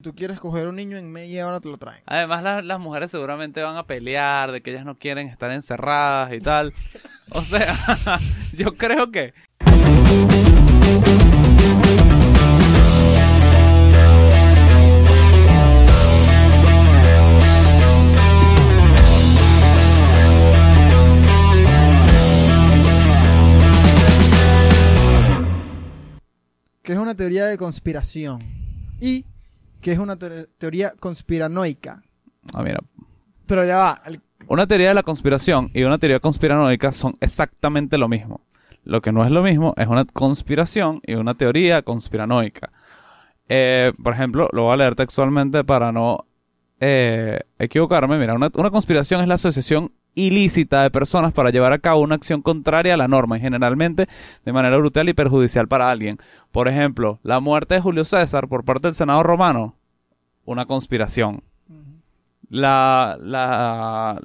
Tú quieres coger un niño en media hora, te lo traen. Además, la- las mujeres seguramente van a pelear de que ellas no quieren estar encerradas y tal. O sea, yo creo que Que es una teoría de conspiración. Y que es una te- teoría conspiranoica. Ah, mira, Pero ya va. el- una teoría de la conspiración y una teoría conspiranoica son exactamente lo mismo. Lo que no es lo mismo es una conspiración y una teoría conspiranoica. Eh, por ejemplo, lo voy a leer textualmente para no eh, equivocarme. Mira, una, una conspiración es la asociación ilícita de personas para llevar a cabo una acción contraria a la norma y generalmente de manera brutal y perjudicial para alguien. Por ejemplo, la muerte de Julio César por parte del Senado romano, una conspiración la, la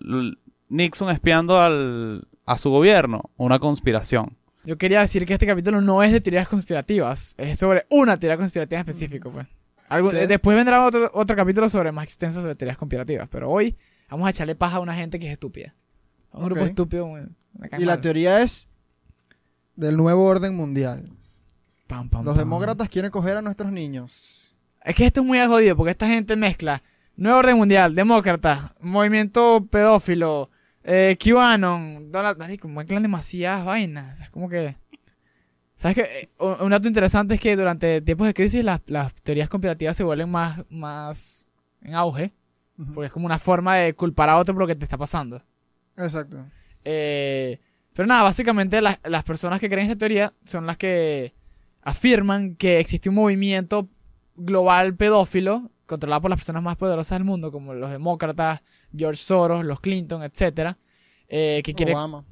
Nixon espiando al, a su gobierno, una conspiración. Yo quería decir que este capítulo no es de teorías conspirativas. Es sobre una teoría conspirativa en específico, pues. Algo, Sí. Después vendrá otro, otro capítulo sobre más extenso sobre teorías conspirativas. Pero hoy vamos a echarle paja a una gente que es estúpida. A un grupo estúpido. Y la teoría es del nuevo orden mundial. Pam, pam, Los pam. demócratas quieren coger a nuestros niños. Es que esto es muy jodido porque esta gente mezcla Nuevo Orden Mundial, Demócrata, Movimiento Pedófilo, eh, QAnon, Donald... Marico, mezclan demasiadas vainas. Es como que... ¿Sabes qué? Eh, Un dato interesante es que durante tiempos de crisis las, las teorías conspirativas se vuelven más, más en auge. Porque es como una forma de culpar a otro por lo que te está pasando. Exacto. Eh, pero nada, básicamente las, las personas que creen esta teoría son las que afirman que existe un movimiento global pedófilo controlado por las personas más poderosas del mundo, como los demócratas, George Soros, los Clinton, etcétera, eh, que quiere Obama.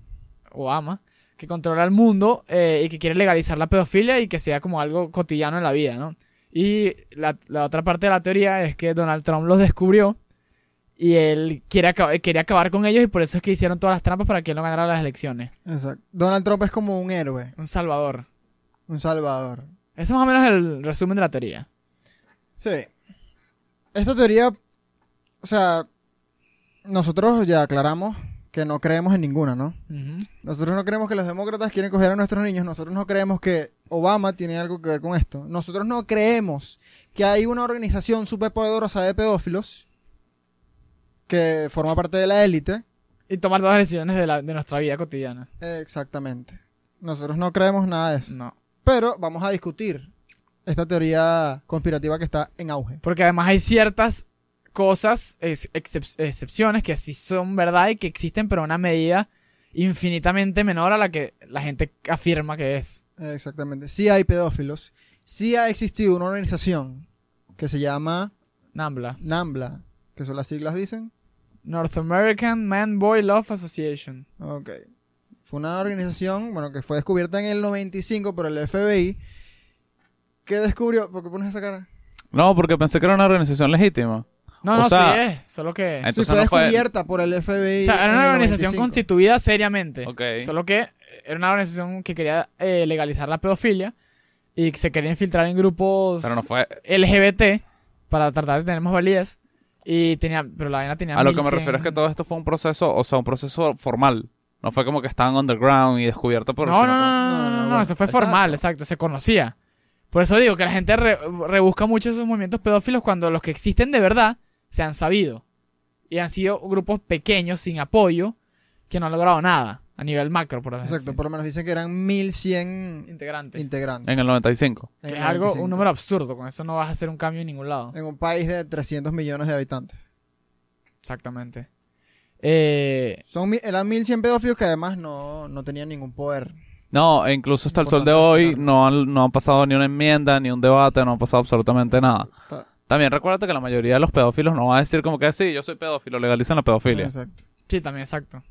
Obama, que controla el mundo eh, y que quiere legalizar la pedofilia y que sea como algo cotidiano en la vida, ¿no? Y la, la otra parte de la teoría es que Donald Trump los descubrió y él quiere acab- quería acabar con ellos y por eso es que hicieron todas las trampas para que él no ganara las elecciones. Exacto. Donald Trump es como un héroe, Un salvador. un salvador. Ese es más o menos el resumen de la teoría. Sí. Esta teoría, o sea, nosotros ya aclaramos que no creemos en ninguna, ¿no? Nosotros no creemos que los demócratas quieren coger a nuestros niños. Nosotros no creemos que Obama tiene algo que ver con esto. Nosotros no creemos que hay una organización superpoderosa de pedófilos que forma parte de la élite. Y tomar todas las decisiones de, la- de nuestra vida cotidiana. Exactamente. Nosotros no creemos nada de eso. No. Pero vamos a discutir esta teoría conspirativa que está en auge. Porque además hay ciertas cosas, ex- excep- excepciones que sí son verdad y que existen, pero a una medida infinitamente menor a la que la gente afirma que es. Exactamente. Sí hay pedófilos. Sí ha existido una organización que se llama Nambla. NAMBLA, que son las siglas dicen. North American Man Boy Love Association. Ok. Fue una organización, bueno, que fue descubierta en el 95 por el FBI. Que descubrió? ¿Por qué pones esa cara? No, porque pensé que era una organización legítima. No, O no, sea, sí es. Solo que. Entonces sí, fue no fue- descubierta por el FBI. O sea, era una organización 95. constituida seriamente. Ok. Solo que era una organización que quería eh, legalizar la pedofilia y que se quería infiltrar en grupos Pero no fue. LGBT para tratar de tener más validez. Y tenía, pero la vaina tenía A lo que me 1100 refiero es que todo esto fue un proceso, o sea, un proceso formal. No fue como que estaban underground y descubierto por No, no, no, no, no, No, no, no, no, fue exacto. formal, exacto, se conocía. Por eso digo que la gente re- rebusca mucho esos movimientos pedófilos cuando los que existen de verdad se han sabido. Y han sido grupos pequeños, sin apoyo, que no han logrado nada a nivel macro, por así Exacto, decirlo. por lo menos dicen que eran 1100 Integrante. integrantes. En el 95. Que es algo, 95. un número absurdo, con eso no vas a hacer un cambio en ningún lado. En un país de 300 millones de habitantes. Exactamente. Eh, Son, eran 1100 pedófilos que además no, no tenían ningún poder. No, e incluso hasta el sol de hoy no han, no han pasado ni una enmienda, ni un debate, no ha pasado absolutamente nada. Ta- También recuérdate que la mayoría de los pedófilos no va a decir como que sí, yo soy pedófilo, legalizan la pedofilia. Exacto. sí, también, exacto.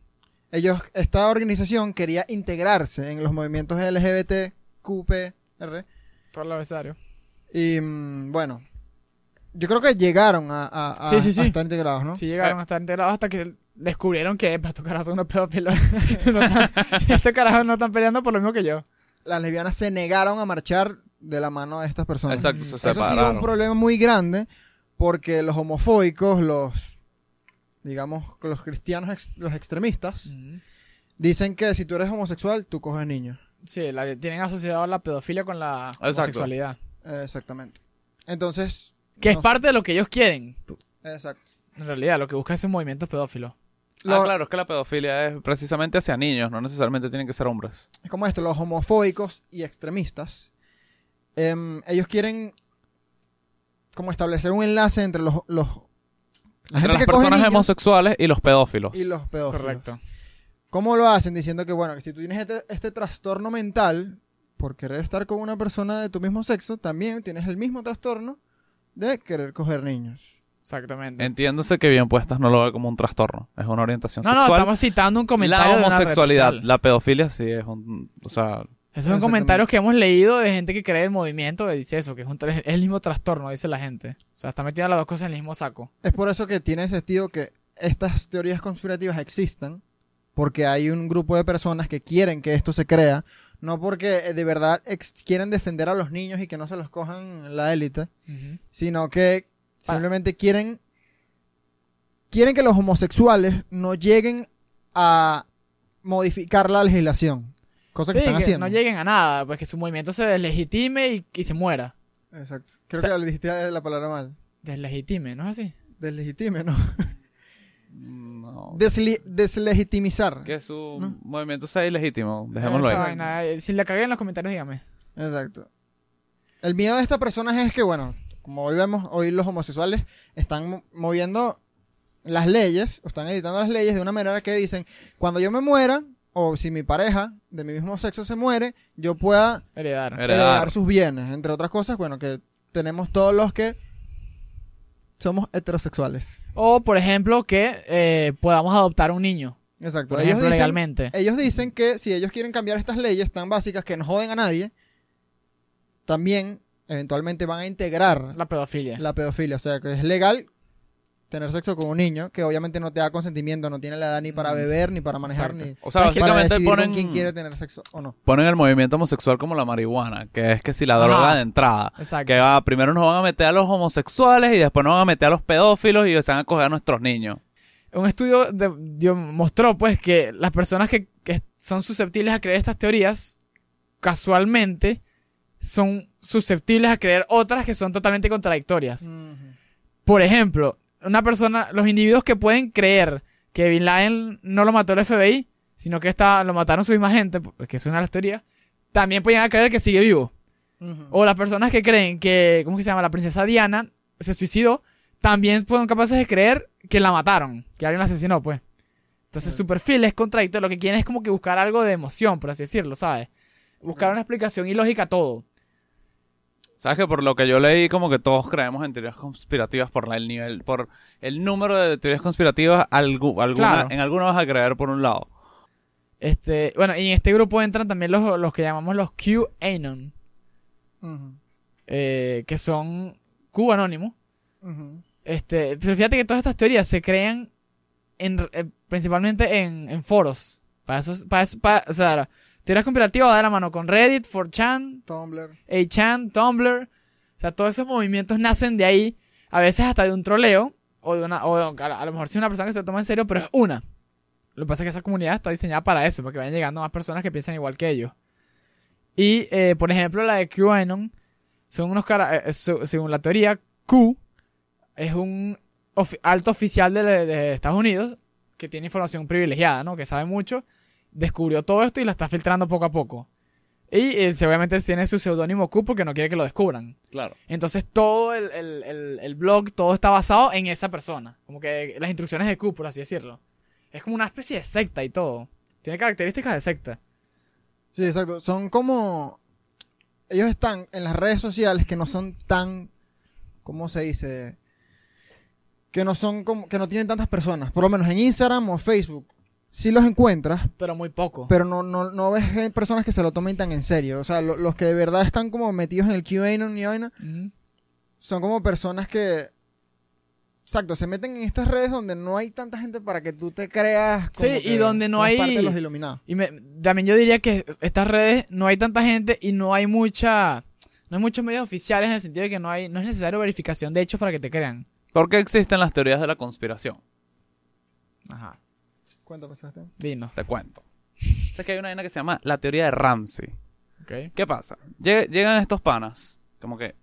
Ellos, esta organización quería integrarse en los movimientos LGBT, QPR. Todo el abecedario. Y mm, bueno, yo creo que llegaron a, a- a- Sí, sí, sí. a estar integrados, ¿no? Sí llegaron a estar integrados hasta que descubrieron que "Epa, estos carajos son unos pedófilos. No están- estos carajos no están peleando por lo mismo que yo. Las lesbianas se negaron a marchar de la mano de estas personas. Exacto, se Eso ha sido un problema muy grande porque los homofóbicos, los, digamos, los cristianos, ex- los extremistas, dicen que si tú eres homosexual, tú coges niños. Sí, la- tienen asociado la pedofilia con la Exacto. homosexualidad. Exactamente. Entonces... Que es parte de lo que ellos quieren. Exacto. En realidad, lo que busca es un movimiento pedófilo. Ah, claro, es que la pedofilia es precisamente hacia niños, no necesariamente tienen que ser hombres. Es como esto, los homofóbicos y extremistas, em, ellos quieren como establecer un enlace entre los... los la Entre gente las que coge personas niños homosexuales y los pedófilos. y los pedófilos. Correcto. ¿Cómo lo hacen? Diciendo que, bueno, que si tú tienes este, este trastorno mental por querer estar con una persona de tu mismo sexo, también tienes el mismo trastorno de querer coger niños. Exactamente. Entiéndose que bien puestas no lo ve como un trastorno, es una orientación no, no, sexual. estamos citando un comentario la de una red homosexualidad, la pedofilia sí es un, o sea, Esos son comentarios que hemos leído de gente que cree el movimiento que dice eso, que es, un es el mismo trastorno, dice la gente. O sea, está metida las dos cosas en el mismo saco. Es por eso que tiene sentido que estas teorías conspirativas existan, porque hay un grupo de personas que quieren que esto se crea, no porque eh, de verdad quieren defender a los niños y que no se los cojan la élite, sino que Pa- simplemente quieren quieren que los homosexuales no lleguen a modificar la legislación, cosa que están que haciendo. no lleguen a nada, pues que su movimiento se deslegitime y, y se muera. Exacto. Creo O sea- que le dijiste la palabra mal. Deslegitime, ¿no es así? Deslegitime, ¿no? no, Desli- deslegitimizar. que su No. movimiento sea ilegítimo, dejémoslo ahí. eh, Si le cagué en los comentarios, dígame. Exacto. El miedo de estas personas es que, bueno, como hoy vemos, hoy los homosexuales están mo- moviendo las leyes, o están editando las leyes de una manera que dicen, cuando yo me muera, o si mi pareja de mi mismo sexo se muere, yo pueda Heredar. Heredar. heredar sus bienes. Entre otras cosas, bueno, que tenemos todos los que somos heterosexuales. O, por ejemplo, que eh, podamos adoptar un niño. Exacto. Por ellos, ejemplo, dicen, legalmente. ellos dicen que si ellos quieren cambiar estas leyes tan básicas que no joden a nadie, también eventualmente van a integrar La pedofilia. la pedofilia. O sea, que es legal tener sexo con un niño que obviamente no te da consentimiento, no tiene la edad ni para Mm. beber, ni para manejar, Exacto. ni O sea, para básicamente decidir ponen, con quién quiere tener sexo o no. ponen el movimiento homosexual como la marihuana, que es que si la Ajá. droga de entrada, Exacto. que va, primero nos van a meter a los homosexuales y después nos van a meter a los pedófilos y se van a coger a nuestros niños. Un estudio de- dio- mostró pues que las personas que, que son susceptibles a creer estas teorías, casualmente, son susceptibles a creer otras que son totalmente contradictorias. Por ejemplo, una persona, los individuos que pueden creer que Bin Laden no lo mató el FBI, sino que está, lo mataron su misma gente, que es una de las teorías, también pueden creer que sigue vivo. O las personas que creen que, ¿cómo que se llama? La princesa Diana se suicidó, también fueron capaces de creer que la mataron, que alguien la asesinó, pues. Entonces, su perfil es contradictorio. Lo que quieren es como que buscar algo de emoción, por así decirlo, ¿sabes? Buscar una explicación ilógica a todo. ¿Sabes que por lo que yo leí como que todos creemos en teorías conspirativas por el nivel, por el número de teorías conspirativas, algu- alguna, Claro. en alguna vas a creer por un lado. Este, bueno, y en este grupo entran también los, los que llamamos los QAnon, Ujú. eh, que son Q anónimo. Este, pero fíjate que todas estas teorías se crean en, eh, principalmente en, en foros. Para eso, para eso- para- o sea, teorías conspirativas va de la mano con Reddit, 4chan, Tumblr. 8chan, Tumblr. O sea, todos esos movimientos nacen de ahí, a veces hasta de un troleo, o de una, o de- a, lo mejor sí una persona que se lo toma en serio, pero es una. Lo que pasa es que esa comunidad está diseñada para eso, para que vayan llegando más personas que piensan igual que ellos. Y, eh, por ejemplo, la de QAnon, son unos cara eh, se- según la teoría, Q es un alto oficial de, de Estados Unidos que tiene información privilegiada, ¿no? Que sabe mucho, descubrió todo esto y la está filtrando poco a poco. Y eh, obviamente tiene su seudónimo Q porque no quiere que lo descubran. Claro. Entonces todo el, el- el- el blog, todo está basado en esa persona. Como que las instrucciones de Q, por así decirlo. Es como una especie de secta y todo. Tiene características de secta. Sí, exacto. Son como. Ellos están en las redes sociales que no son tan. ¿Cómo se dice? Que no son como. que no tienen tantas personas. Por lo menos en Instagram o Facebook. Sí los encuentras, Pero muy poco. pero no, no, no ves personas que se lo tomen tan en serio. O sea, lo- los que de verdad están como metidos en el QAnon y vaina, son como personas que. Exacto, se meten en estas redes donde no hay tanta gente para que tú te creas. como Sí, y donde no hay- parte de los iluminados. Y me- también yo diría que estas redes no hay tanta gente y no hay mucha No hay muchos medios oficiales en el sentido de que no hay, no es necesario verificación de hechos para que te crean. ¿Por qué existen las teorías de la conspiración? Ajá. Cuéntame, Sebastián. Dinos. Te cuento. Sé que hay una vaina que se llama la teoría de Ramsey. ¿Qué pasa? Lle- Llegan estos panas, como que,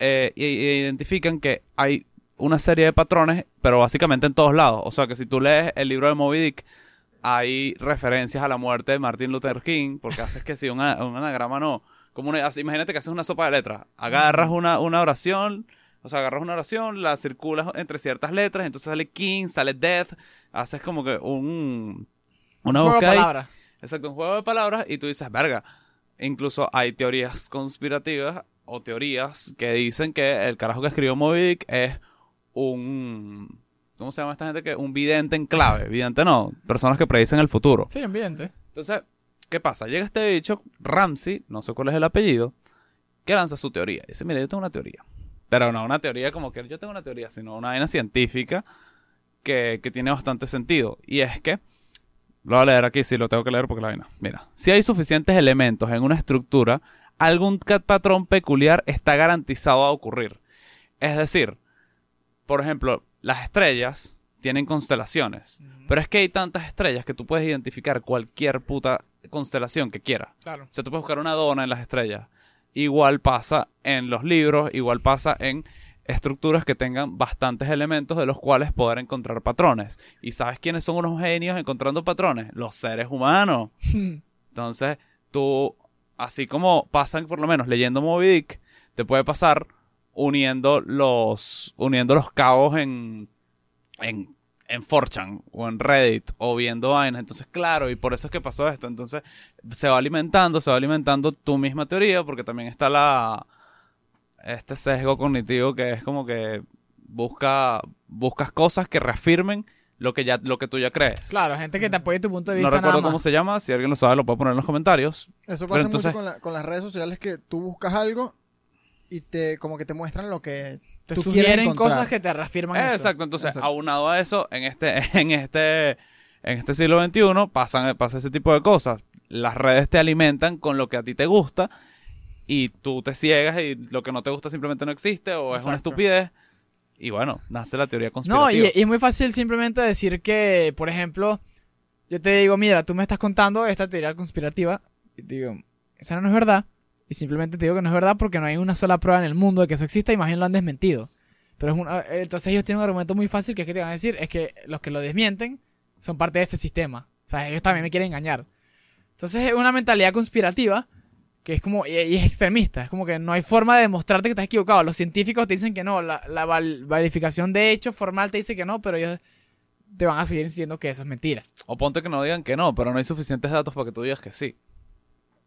eh, y, y identifican que hay una serie de patrones, pero básicamente en todos lados. O sea, que si tú lees el libro de Moby Dick, hay referencias a la muerte de Martin Luther King, porque haces que si una, un anagrama no. Como una- así, imagínate que haces una sopa de letras. Agarras una, una oración, o sea, agarras una oración, la circulas entre ciertas letras, entonces sale King, sale Death, haces como que un... Una Juego de búsqueda ahí. palabras. Exacto, un juego de palabras y tú dices, verga. Incluso hay teorías conspirativas o teorías que dicen que el carajo que escribió Moby Dick es un... ¿Cómo se llama esta gente? que Un vidente en clave. Vidente no, personas que predicen el futuro. Sí, ambiente. Entonces, ¿qué pasa? Llega este bicho, Ramsey, no sé cuál es el apellido, que lanza su teoría. Dice, mira, yo tengo una teoría. Pero no una teoría como que yo tengo una teoría, sino una vaina científica que, que tiene bastante sentido. Y es que, lo voy a leer aquí, sí, lo tengo que leer porque la vaina. Mira, si hay suficientes elementos en una estructura, algún patrón peculiar está garantizado a ocurrir. Es decir, por ejemplo, las estrellas tienen constelaciones. Pero es que hay tantas estrellas que tú puedes identificar cualquier puta constelación que quieras. Claro. O sea, tú puedes buscar una dona en las estrellas. Igual pasa en los libros, igual pasa en estructuras que tengan bastantes elementos de los cuales poder encontrar patrones. ¿Y sabes quiénes son unos genios encontrando patrones? Los seres humanos. Entonces, tú, así como pasan por lo menos leyendo Moby Dick, te puede pasar uniendo los, uniendo los cabos en, en, en 4chan o en Reddit o viendo vainas. Entonces, claro, y por eso es que pasó esto. Entonces, se va alimentando, se va alimentando tu misma teoría, porque también está la este sesgo cognitivo que es como que busca buscas cosas que reafirmen lo que ya lo que tú ya crees. Claro, gente que te apoye tu punto de No vista. recuerdo nada más. cómo se llama, si alguien lo sabe lo puede poner en los comentarios. Eso pasa entonces- mucho con, la- con las redes sociales que tú buscas algo y te como que te muestran lo que Te tú sugieren cosas que te reafirman eso. Exacto, entonces Exacto. aunado a eso, en este, en este, en este siglo XXI pasan, pasa ese tipo de cosas. Las redes te alimentan con lo que a ti te gusta y tú te ciegas y lo que no te gusta simplemente no existe o es una estupidez. Y bueno, nace la teoría No, conspirativa. y, y es muy fácil simplemente decir que, por ejemplo, yo te digo, mira, tú me estás contando esta teoría conspirativa, y te digo, esa no es verdad, y simplemente te digo que no es verdad porque no hay una sola prueba en el mundo de que eso exista y más bien lo han desmentido. Pero es una- entonces ellos tienen un argumento muy fácil que es que te van a decir, es que los que lo desmienten son parte de ese sistema. O sea, ellos también me quieren engañar. Entonces es una mentalidad conspirativa que es como, y, es extremista, es como que no hay forma de demostrarte que estás equivocado. Los científicos te dicen que no, la, la val- verificación de hecho formal te dice que no, pero ellos te van a seguir diciendo que eso es mentira. O ponte que no digan que no, pero no hay suficientes datos para que tú digas que sí.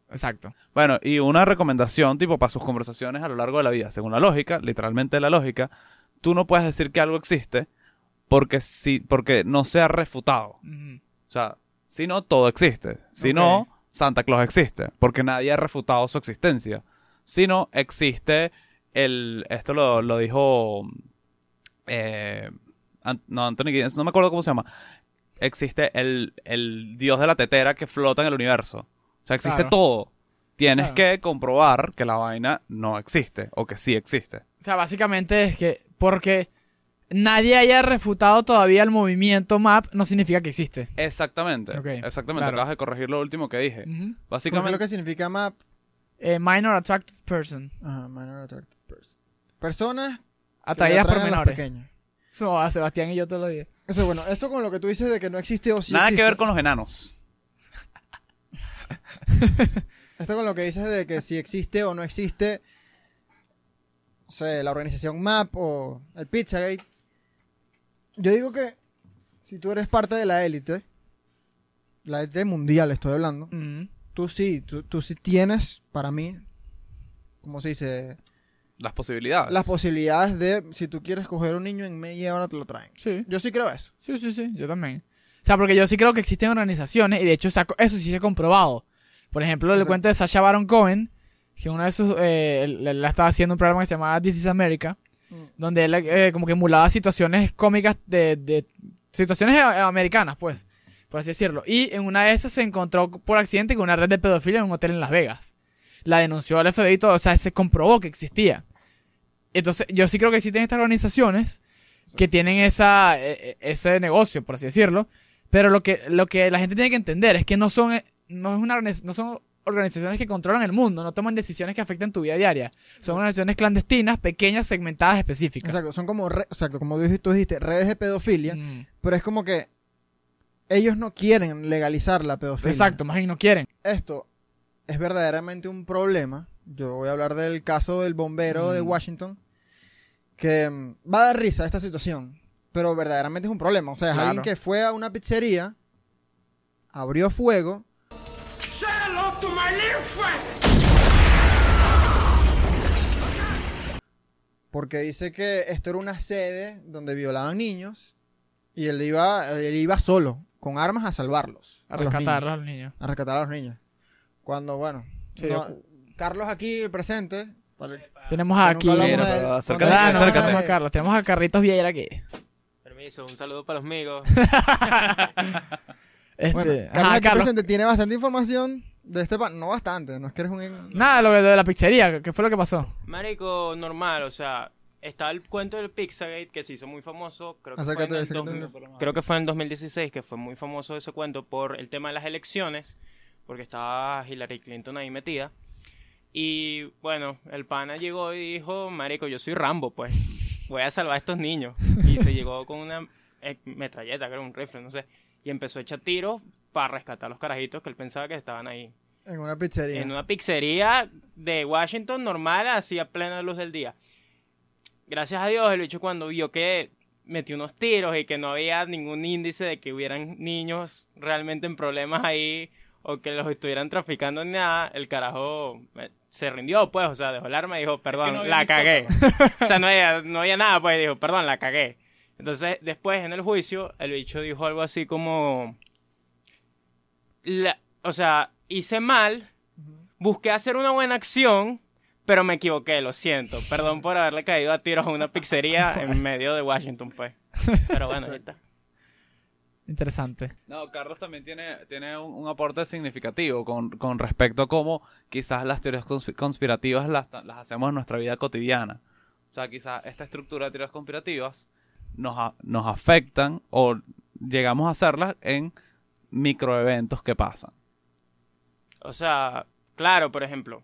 Exacto. Bueno, y una recomendación, tipo, para sus conversaciones a lo largo de la vida. Según la lógica, literalmente la lógica, tú no puedes decir que algo existe porque, si, porque no sea refutado. O sea, si no, todo existe. Si no, Santa Claus existe. Porque nadie ha refutado su existencia. Si no, existe el... Esto lo, lo dijo... eh, An- no, Anthony Giddens, no me acuerdo cómo se llama. Existe el, el dios de la tetera que flota en el universo. O sea, existe Claro. todo. Tienes Claro. que comprobar que la vaina no existe o que sí existe. O sea, básicamente es que porque nadie haya refutado todavía el movimiento MAP no significa que existe. Exactamente. Exactamente. claro. Acabas de corregir lo último que dije. Es Básicamente, lo que significa map. Eh, minor attractive person. Ajá, minor attractive person. Personas Atraídas por menores. pequeños. Eso a Sebastián y yo todos los días. Eso, bueno, esto con lo que tú dices de que no existe o sí nada que ver con los enanos. Esto con lo que dices de que si existe o no existe, o sea, la organización MAP o el Pizzagate. Yo digo que si tú eres parte de la élite, la élite mundial estoy hablando, tú sí, tú, tú sí tienes, para mí, ¿cómo se dice? Las posibilidades. Las posibilidades de, si tú quieres coger un niño en media hora te lo traen. Sí. Yo sí creo eso. Sí, sí, sí, yo también. O sea, porque yo sí creo que existen organizaciones y de hecho eso sí se ha comprobado. Por ejemplo, el cuento de Sasha Baron Cohen, que una de sus... Eh, él, él estaba haciendo un programa que se llamaba This is America, Mm. donde él eh, como que emulaba situaciones cómicas de... de situaciones eh, americanas, pues, por así decirlo. Y en una de esas se encontró por accidente con una red de pedofilia en un hotel en Las Vegas. la denunció al FBI y todo, o sea, se comprobó que existía. Entonces, yo sí creo que existen estas organizaciones que tienen esa, e- e- ese negocio, por así decirlo, pero lo que, lo que la gente tiene que entender es que no son, eh, no es una, no son organizaciones que controlan el mundo, no toman decisiones que afecten tu vida diaria. Son organizaciones clandestinas, pequeñas, segmentadas, específicas. Exacto, son como, re- exacto, como dijiste- tú dijiste, redes de pedofilia, Mm. pero es como que ellos no quieren legalizar la pedofilia. Exacto, más bien no quieren. Esto es verdaderamente un problema. Yo voy a hablar del caso del bombero de Mm. Washington, que mm, va a dar risa esta situación, pero verdaderamente es un problema. O sea, es Claro. alguien que fue a una pizzería, abrió fuego, to my little friend. porque dice que esto era una sede donde violaban niños y él iba, él iba solo, con armas a salvarlos. A los niños. rescatarlos a los niños. a rescatar a los niños. Cuando, bueno, Sí, no- yo- Carlos aquí presente. para- Tenemos aquí. acércate, acércate. a Carlos. Tenemos a Carlitos Vieira aquí. Permiso, un saludo para los amigos. Este, Bueno, ajá, Carlos aquí Carlos. presente tiene bastante información de este pan. No bastante, no es que eres un... Nada, lo de de la pizzería, ¿qué fue lo que pasó? Marico, normal, o sea, está el cuento del Pizzagate que se hizo muy famoso. Creo que, fue Acércate, en el acércate. 2000 creo que fue en 2016 que fue muy famoso ese cuento por el tema de las elecciones, porque estaba Hillary Clinton ahí metida. Y bueno, el pana llegó y dijo, Marico, yo soy Rambo, pues, voy a salvar a estos niños. Y se llegó con una eh, metralleta, creo, un rifle, no sé. Y empezó a echar tiros para rescatar a los carajitos que él pensaba que estaban ahí. En una pizzería. En una pizzería de Washington normal, así a plena luz del día. Gracias a Dios, el bicho cuando vio que metió unos tiros y que no había ningún índice de que hubieran niños realmente en problemas ahí o que los estuvieran traficando ni nada, el carajo eh, se rindió, pues, o sea, dejó el arma y dijo, perdón, no la cagué. o sea, no había, no había nada, pues, dijo, perdón, la cagué. Entonces, después en el juicio, el bicho dijo algo así como, la- o sea, hice mal, busqué hacer una buena acción, pero me equivoqué, lo siento. Perdón por haberle caído a tiros a una pizzería en medio de Washington, pues. Pero bueno, ahí está. Interesante. No, Carlos también tiene, tiene un, un aporte significativo con, con respecto a cómo quizás las teorías conspi- conspirativas las, las hacemos en nuestra vida cotidiana. O sea, quizás esta estructura de teorías conspirativas nos, a- nos afectan o llegamos a hacerlas en microeventos que pasan. O sea, claro, por ejemplo.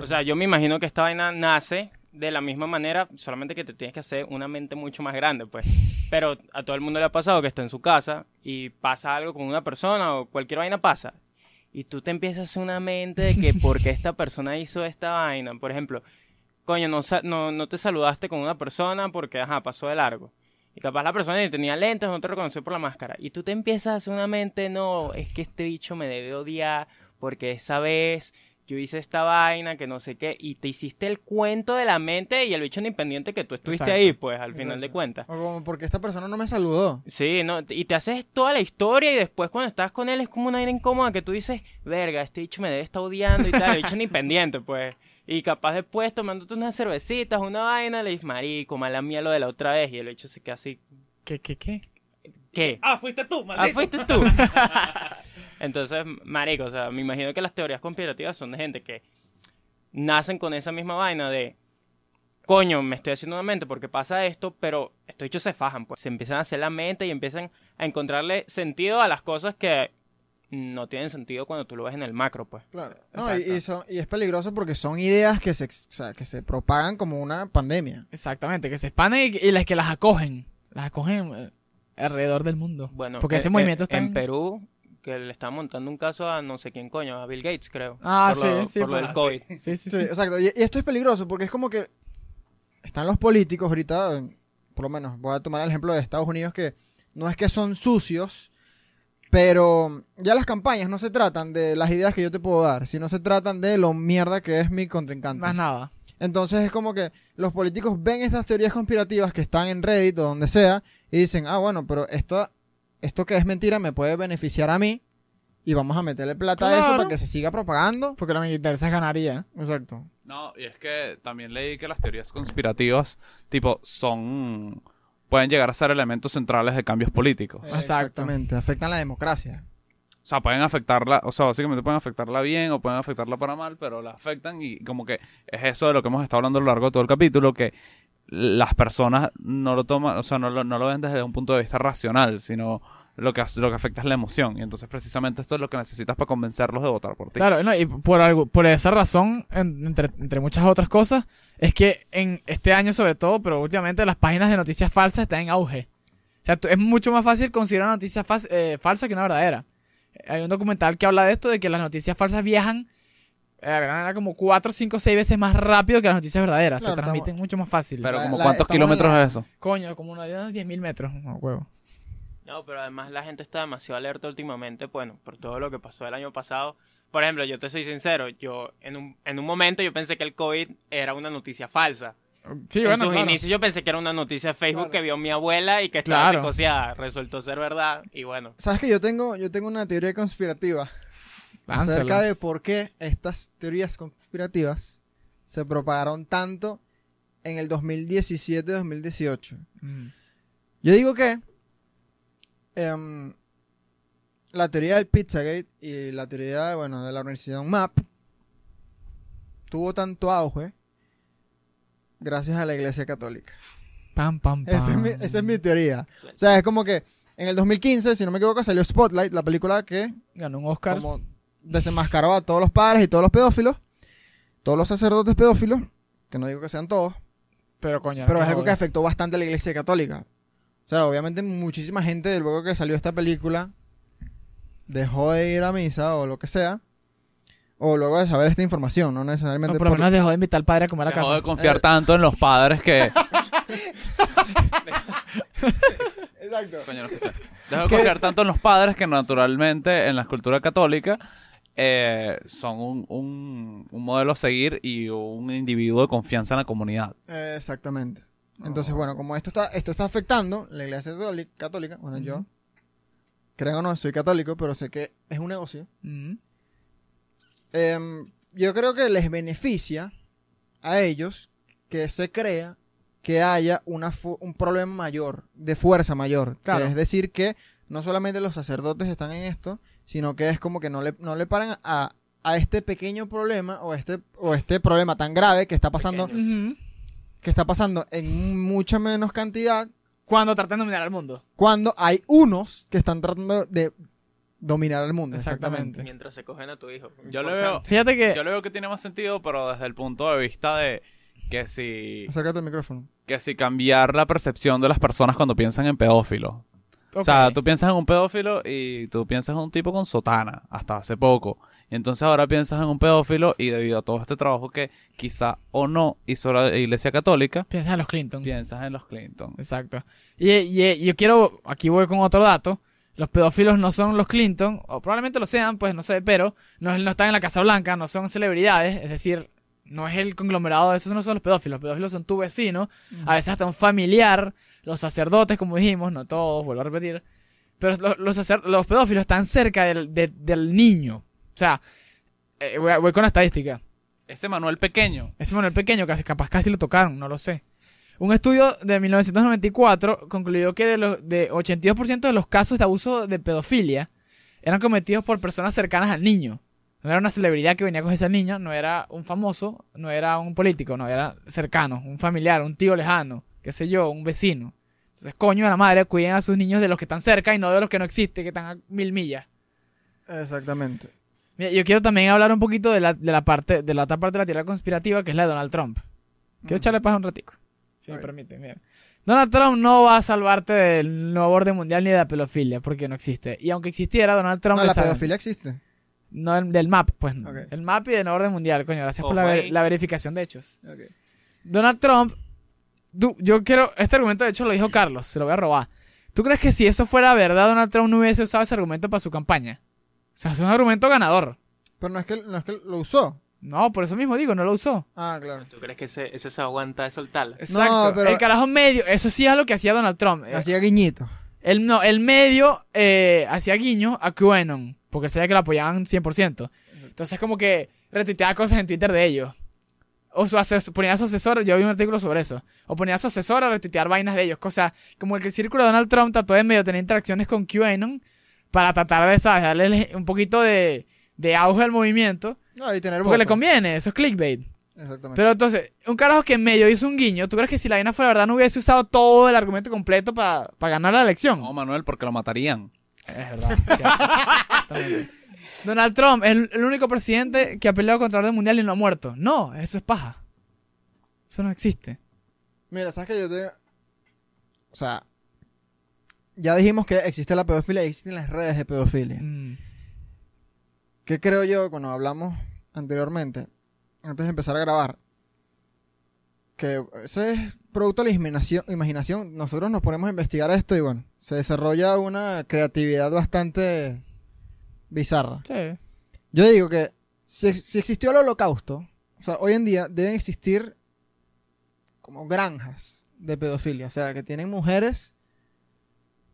O sea, yo me imagino que esta vaina nace de la misma manera, solamente que te tienes que hacer una mente mucho más grande, pues. Pero a todo el mundo le ha pasado que está en su casa y pasa algo con una persona o cualquier vaina pasa. Y tú te empiezas a hacer una mente de que por qué esta persona hizo esta vaina. Por ejemplo, coño, no, no, no te saludaste con una persona porque, ajá, pasó de largo. Y capaz la persona ni tenía lentes, no te reconoció por la máscara. Y tú te empiezas a hacer una mente, no, es que este bicho me debe odiar porque esa vez yo hice esta vaina, que no sé qué, y te hiciste el cuento de la mente y el bicho ni pendiente que tú estuviste Exacto. ahí, pues, al final de cuentas. O como porque esta persona no me saludó. Sí, no, y te haces toda la historia y después cuando estás con él es como una vaina incómoda que tú dices, verga, este bicho me debe estar odiando y tal, el bicho ni pendiente, pues. Y capaz después tomándote unas cervecitas, una vaina, le dices, marico, mala mía lo de la otra vez, y el bicho se queda así, ¿Qué, qué, qué? ¿qué? Ah, fuiste tú, Ah, fuiste tú. Entonces, marico, o sea, me imagino que las teorías conspirativas son de gente que nacen con esa misma vaina de, coño, me estoy haciendo una mente porque pasa esto, pero estos hechos se fajan, pues se empiezan a hacer la mente y empiezan a encontrarle sentido a las cosas que no tienen sentido cuando tú lo ves en el macro, pues. Claro. No, y, Exacto. y son- y es peligroso porque son ideas que se, ex- o sea, que se propagan como una pandemia. Exactamente, que se expanden y, y las que las acogen. Las acogen eh, alrededor del mundo. Bueno, Porque ese en- movimiento en, está en Perú, que le están montando un caso a no sé quién coño, a Bill Gates, creo. Ah, por sí, lo- sí, Por lo por- del COVID. Sí, sí, Sí, sí. exacto. Y, y esto es peligroso porque es como que están los políticos ahorita, por lo menos voy a tomar el ejemplo de Estados Unidos, que no es que son sucios, pero ya las campañas no se tratan de las ideas que yo te puedo dar, sino se tratan de lo mierda que es mi contrincante. Más nada. Entonces es como que los políticos ven estas teorías conspirativas que están en Reddit o donde sea y dicen, ah, bueno, pero esto, esto que es mentira me puede beneficiar a mí y vamos a meterle plata a eso para que se siga propagando. Porque lo que me interesa es ganaría. Exacto. No, y es que también leí que las teorías conspirativas, tipo, son. Pueden llegar a ser elementos centrales de cambios políticos. Exactamente, afectan la democracia. sea, pueden afectarla, o sea, básicamente pueden afectarla bien o pueden afectarla para mal, pero la afectan y como que es eso de lo que hemos estado hablando a lo largo de todo el capítulo, que las personas no lo toman, o sea, no lo, no lo ven desde un punto de vista racional, sino lo que, lo que afecta es la emoción. Y entonces precisamente esto es lo que necesitas para convencerlos de votar por ti. Claro, no, y por, algo, por esa razón, en- entre, entre muchas otras cosas, es que en este año sobre todo, pero últimamente las páginas de noticias falsas están en auge. O sea, es mucho más fácil conseguir una noticia eh, falsa que una verdadera. Hay un documental que habla de esto, de que las noticias falsas viajan eh, era como 4, 5, 6 veces más rápido que las noticias verdaderas. Claro, Se transmiten estamos- mucho más fácil. Pero La- como la- cuántos kilómetros la- es eso? Coño, como unos 10.000 metros. No, huevo. No, pero además la gente está demasiado alerta últimamente, bueno, por todo lo que pasó el año pasado. Por ejemplo, yo te soy sincero, yo en un, en un momento yo pensé que el COVID era una noticia falsa. Sí, en bueno, sus claro. inicios yo pensé que era una noticia de Facebook Claro. que vio mi abuela y que estaba Claro. psicoseada. Resultó ser verdad y bueno. ¿Sabes que yo tengo, yo tengo una teoría conspirativa acerca de por qué estas teorías conspirativas se propagaron tanto en el 2017-2018? Mm. Yo digo que em, la teoría del Pizzagate y la teoría bueno, de la organización MAP tuvo tanto auge gracias a la Iglesia Católica. Pam, pam, pam. Esa es, mi, esa es mi teoría. O sea, es como que en el 2015, si no me equivoco, salió Spotlight, la película que Ganó un Oscar. como desenmascaró a todos los padres y todos los pedófilos, todos los sacerdotes pedófilos, que no digo que sean todos, Pero coño. pero es algo que afectó bastante a la iglesia católica. O sea, obviamente muchísima gente luego que salió esta película dejó de ir a misa o lo que sea, o luego de saber esta información, no No, necesariamente por lo menos dejó de invitar al padre a comer a la Dejó casa. de confiar Eh. tanto en los padres que... Exacto. Coño, no. Dejó de confiar tanto en los padres que naturalmente en la cultura católica eh, son un, un- un modelo a seguir y un individuo de confianza en la comunidad. Eh, Exactamente. Entonces, bueno, como esto está, esto está afectando la iglesia católica, bueno, yo, creo o no, soy católico, pero sé que es un negocio. Em, yo creo que les beneficia a ellos que se crea que haya una un problema mayor, de fuerza mayor. Claro. es decir, que no solamente los sacerdotes están en esto, sino que es como que no le, no le paran a, a este pequeño problema o este, o este problema tan grave que está pasando, Pequeño. Que está pasando en mucha menos cantidad Cuando tratan de dominar al mundo. cuando hay unos que están tratando de dominar al mundo. Exactamente. Mientras se cogen a tu hijo. Yo le veo, Fíjate que. yo le veo que tiene más sentido, pero desde el punto de vista de que si, Acércate al micrófono. que si cambiar la percepción de las personas cuando piensan en O sea, tú piensas en un pedófilo y tú piensas en un tipo con sotana, hasta hace poco. Y entonces ahora piensas en un pedófilo y debido a todo este trabajo que quizá o no hizo la Iglesia Católica, Piensas en los Clinton. piensas en los Clinton. Exacto. Y, y- yo quiero, aquí voy con otro dato. Los pedófilos no son los Clinton, o probablemente lo sean, pues no sé, pero no, no están en la Casa Blanca, no son celebridades, es decir, no es el conglomerado de esos, no son los pedófilos. Los pedófilos son tu vecino, a veces hasta un familiar, los sacerdotes, como dijimos, no todos, vuelvo a repetir. Pero los, los, pedófilos están cerca del, de- del niño. O sea, eh, voy con la estadística. Ese Manuel pequeño. Ese Manuel pequeño, casi, capaz casi lo tocaron, no lo sé. Un estudio de 1994 concluyó que de los de 82% de los casos de abuso de pedofilia eran cometidos por personas cercanas al niño. No era una celebridad que venía a cogerse al niño, no era un famoso, no era un político, no era cercano, un familiar, un tío lejano, qué sé yo, un vecino. Entonces, coño de la madre, cuiden a sus niños de los que están cerca y no de los que no existen, que están a mil millas. Exactamente. Mira, yo quiero también hablar un poquito de la, de la parte, de la otra parte de la teoría conspirativa, que es la de Donald Trump. Quiero echarle paz un ratico, si me permite. Mira. Donald Trump no va a salvarte del nuevo orden mundial ni de la pedofilia, porque no existe. Y aunque existiera, Donald Trump No, la pedofilia existe. No, del, del MAP, pues. no. El MAP y del nuevo orden mundial, coño. Gracias por la, ver- ahí. la verificación de hechos. Donald Trump, tú- yo quiero, este argumento de hecho lo dijo Carlos, se lo voy a robar. ¿Tú crees que si eso fuera verdad, Donald Trump no hubiese usado ese argumento para su campaña? O sea, es un argumento ganador. Pero no es que, no es que lo usó. No, por eso mismo digo, no lo usó. Ah, claro. ¿Tú crees que ese, ese se aguanta de soltarla? Exacto. pero- El carajo medio, eso sí es lo que hacía Donald Trump. Eh, Hacía guiñito. El, no, el medio eh, hacía guiño a QAnon, porque sabía que lo apoyaban 100%. Entonces como que retuiteaba cosas en Twitter de ellos. O su asesor, ponía a su asesor, yo vi un artículo sobre eso. O ponía a su asesor a retuitear vainas de ellos. Cosa como que el círculo de Donald Trump trató de medio tener interacciones con QAnon para tratar de, ¿sabes? Darle un poquito de, de auge al movimiento. No, y tener Porque le conviene, eso es clickbait. Exactamente. Pero entonces, un carajo que en medio hizo un guiño, ¿tú crees que si la vaina fuera verdad no hubiese usado todo el argumento completo para ganar la elección? No, Manuel, porque lo matarían. Es verdad. Donald Trump es el, el único presidente que ha peleado contra el orden mundial y no ha muerto. No, eso es paja. Eso no existe. Mira, sabes que yo te. O sea. Ya dijimos que existe la pedofilia y existen las redes de pedofilia. Mm. ¿Qué creo yo cuando hablamos anteriormente, antes de empezar a grabar? Que eso es producto de la imaginación. Nosotros nos ponemos a investigar esto y bueno, se desarrolla una creatividad bastante bizarra. Sí. Yo digo que si, si existió el holocausto, o sea, hoy en día deben existir como granjas de pedofilia, o sea, que tienen mujeres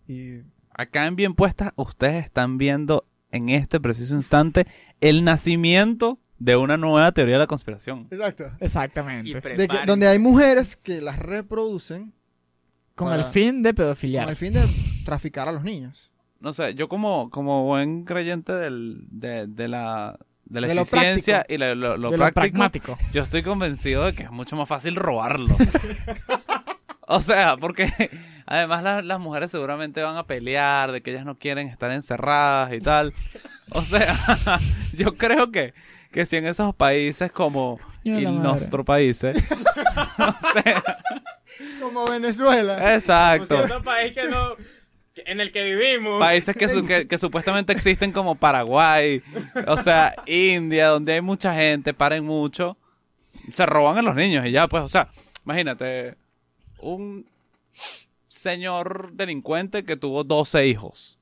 y... Acá en Bien Puestas, ustedes están viendo en este preciso instante el nacimiento de una nueva teoría de la conspiración. Exacto. Exactamente. De que- donde hay mujeres que las reproducen Con para- el fin de con pedofiliar. el fin de traficar a los niños. No sé, yo como, como buen creyente del, de, de la, de la De lo eficiencia y la- lo, lo de lo práctico, pragmático. yo estoy convencido de que es mucho más fácil robarlos. o sea, porque además la- las mujeres seguramente van a pelear de que ellas no quieren estar encerradas y tal. O sea, yo creo que, que si en esos países como madre. nuestro país, ¿eh? o sea, Como Venezuela. exacto. Cierto país que no, en el que vivimos. Países que, su- que, que supuestamente existen como Paraguay, o sea, India, donde hay mucha gente, paren mucho, se roban a los niños y ya, pues, o sea, imagínate, un señor delincuente que tuvo 12 hijos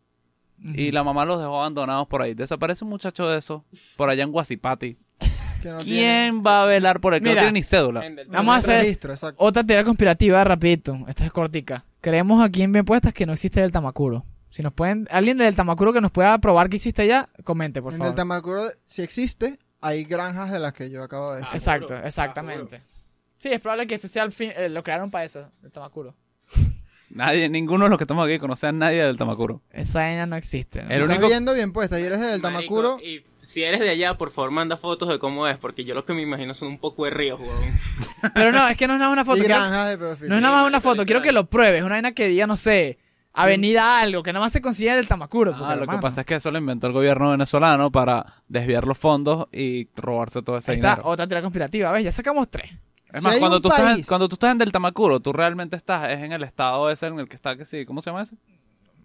y la mamá los dejó abandonados por ahí. Desaparece un muchacho de eso por allá en Guasipati. no ¿Quién va a velar por él? Que no tiene ni cédula. Vamos a hacer- registro. Otra teoría conspirativa, rapidito. Esta es cortica. Creemos aquí en Bien Puestas que no existe el Tamacuro. Si nos pueden, alguien del Tamacuro que nos pueda probar que existe allá, comente, por En favor. el Tamacuro, si existe, hay granjas de las que yo acabo de decir. Exacto, Seguro, exactamente. Sí, es probable que este sea el fin, eh, lo crearon para eso, el Tamacuro. Nadie, ninguno de los que estamos aquí conoce a nadie del Tamacuro. Esa vaina no existe. ¿no? El Estás único- viendo bien puesta y eres del Tamacuro. Y si eres de allá, por favor, manda fotos de cómo es, porque yo lo que me imagino son un poco de ríos, weón. Pero no, es que no es nada más una foto. quiero- de no es nada más una foto, quiero que lo pruebes. Una vaina que diga, no sé, avenida algo, que nada más se consigue del Tamacuro. Ah, lo que pasa es que eso lo inventó el gobierno venezolano para desviar los fondos y robarse todo ese Ahí está, dinero. otra teoría conspirativa, ¿ves? Ya sacamos tres. Es Si más, cuando tú, estás en, cuando tú estás en Del Tamacuro, tú realmente estás es en el estado ese en el que está, que sí, ¿cómo se llama ese?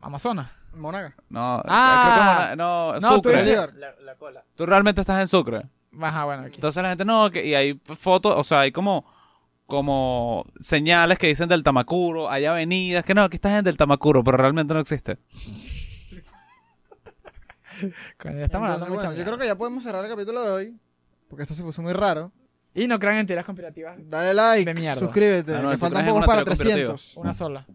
Amazonas. Monaga. No, Ah. creo que Mona- no, No, tú Sucre. dices-. La, la cola. Tú realmente estás en Sucre. Ajá, bueno, aquí. Entonces la gente no, que, y hay fotos, o sea, hay como, como señales que dicen Del Tamacuro, hay avenidas, que no, aquí estás en Del Tamacuro, pero realmente no existe. Coño, ya estamos hablando Entonces, bueno, yo creo que ya podemos cerrar el capítulo de hoy. Porque esto se puso muy raro. Y no crean en teorías conspirativas. Dale like, De mierda. suscríbete. Ah, no, que ¿tú faltan pocos para teoría conspirativa? 300. Una sola.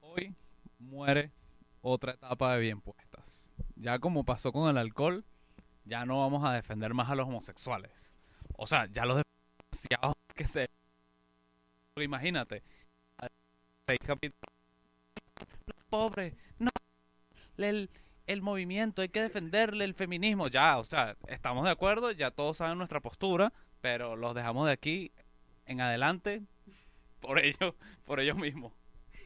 Hoy muere otra etapa de bien puestas. Ya como pasó con el alcohol, ya no vamos a defender más a los homosexuales. O sea, ya los demasiados que se... Imagínate. Seis capítulos. Pobre, no. El, el movimiento, hay que defenderle el feminismo. Ya, o sea, estamos de acuerdo, ya todos saben nuestra postura, pero los dejamos de aquí en adelante por ellos, por ellos mismos.